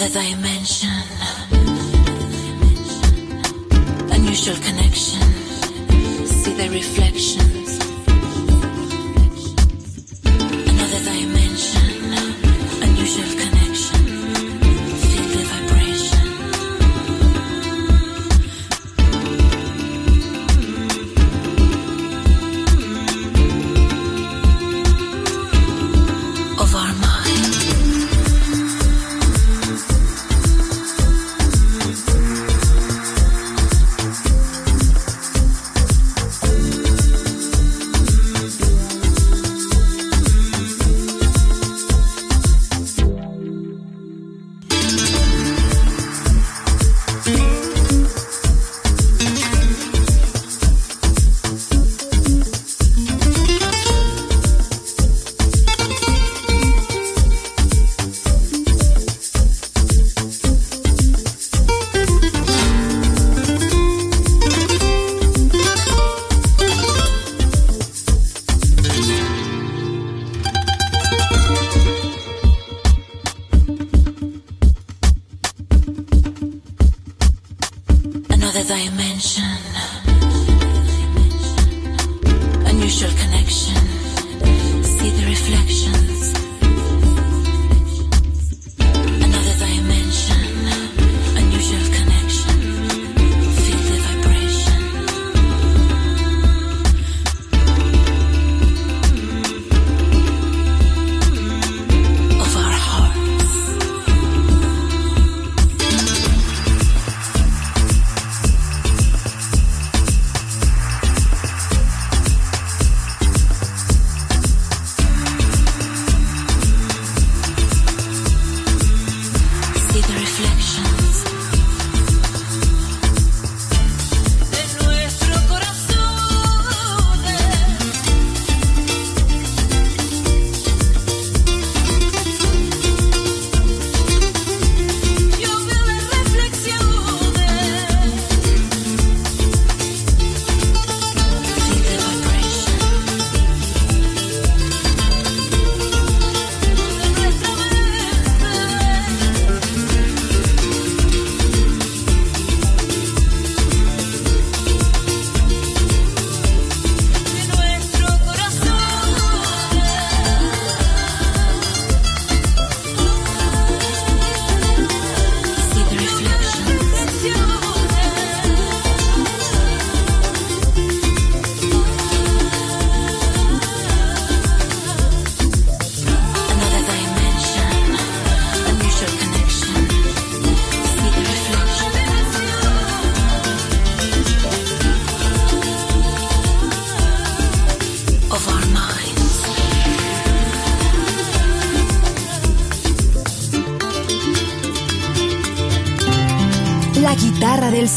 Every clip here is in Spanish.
another dimension, unusual connection. See the reflection.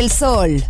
Del Sol.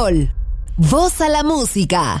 Sol. Voz a la música.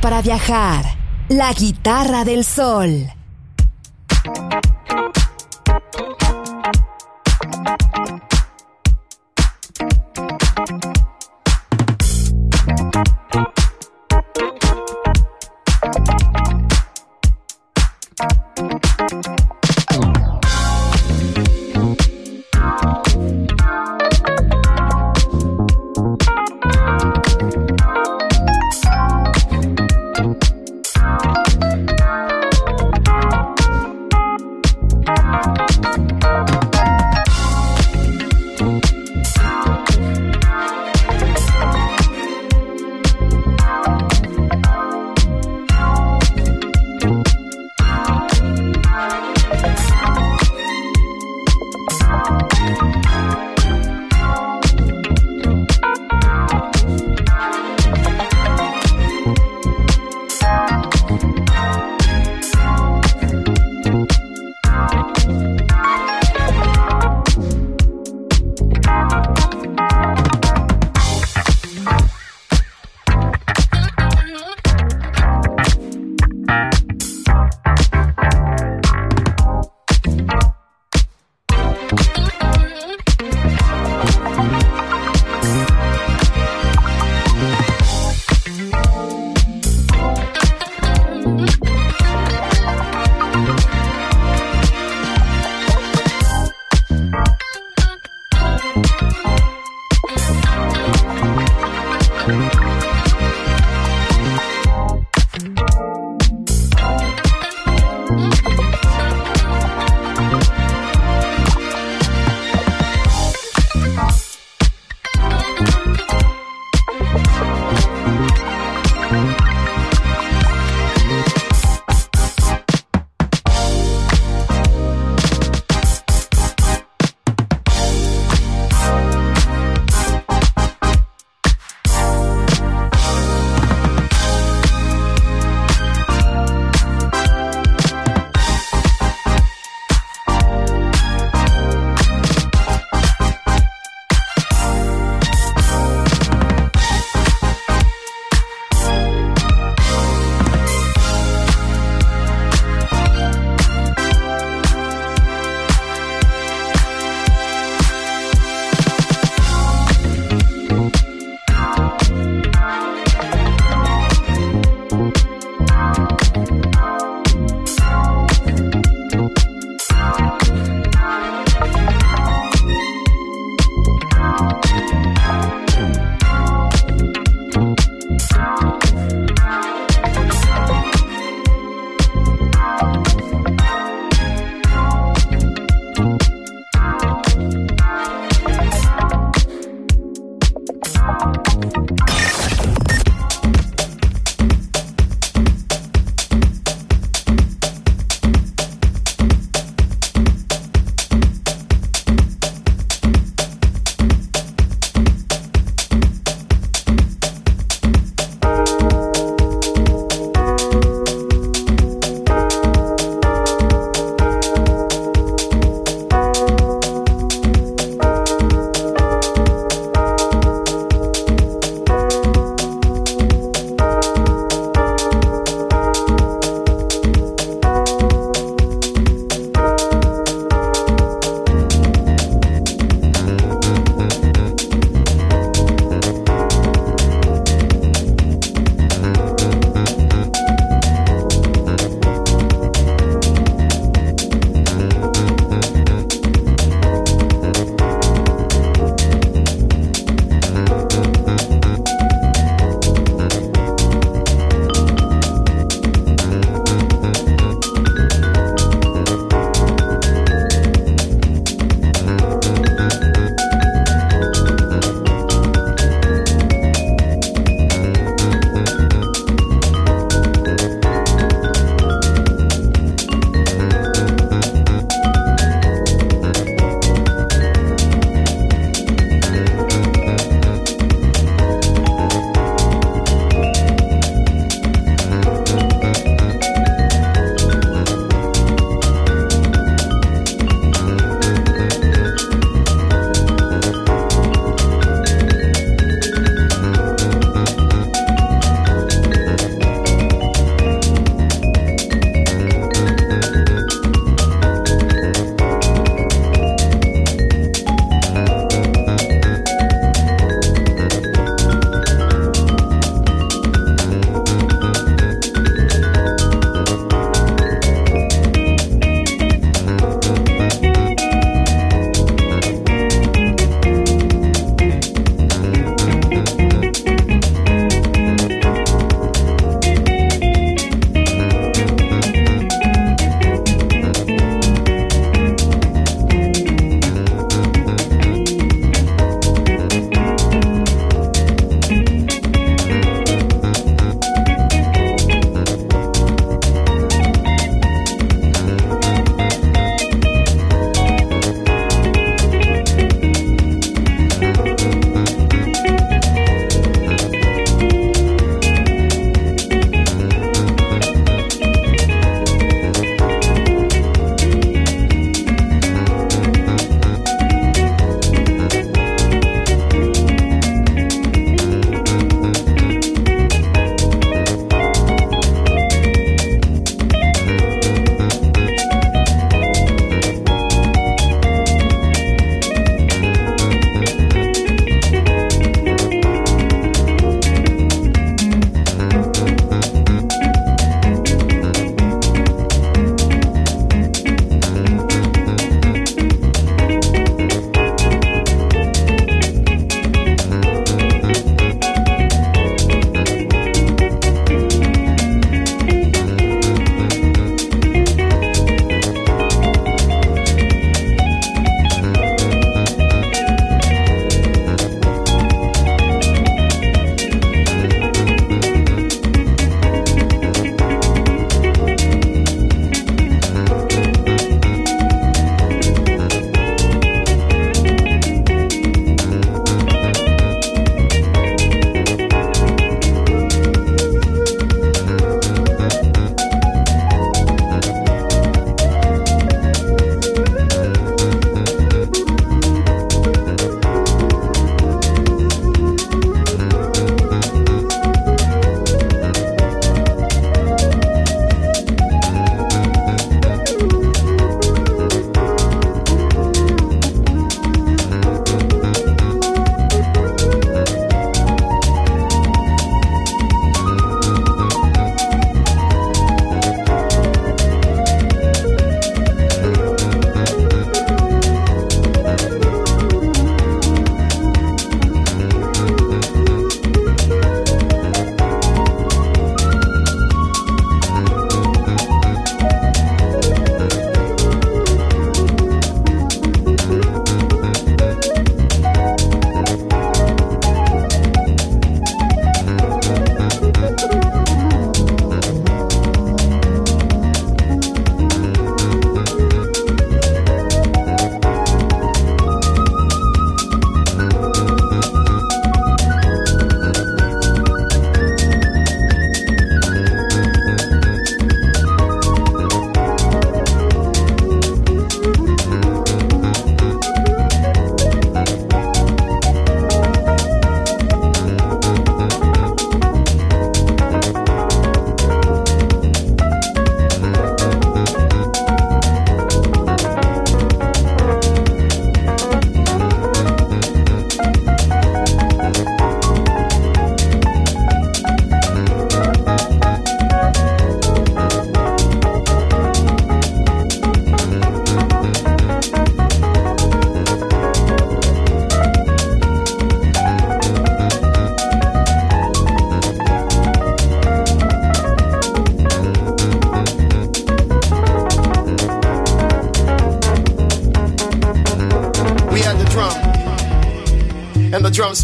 Para viajar. La guitarra del sol.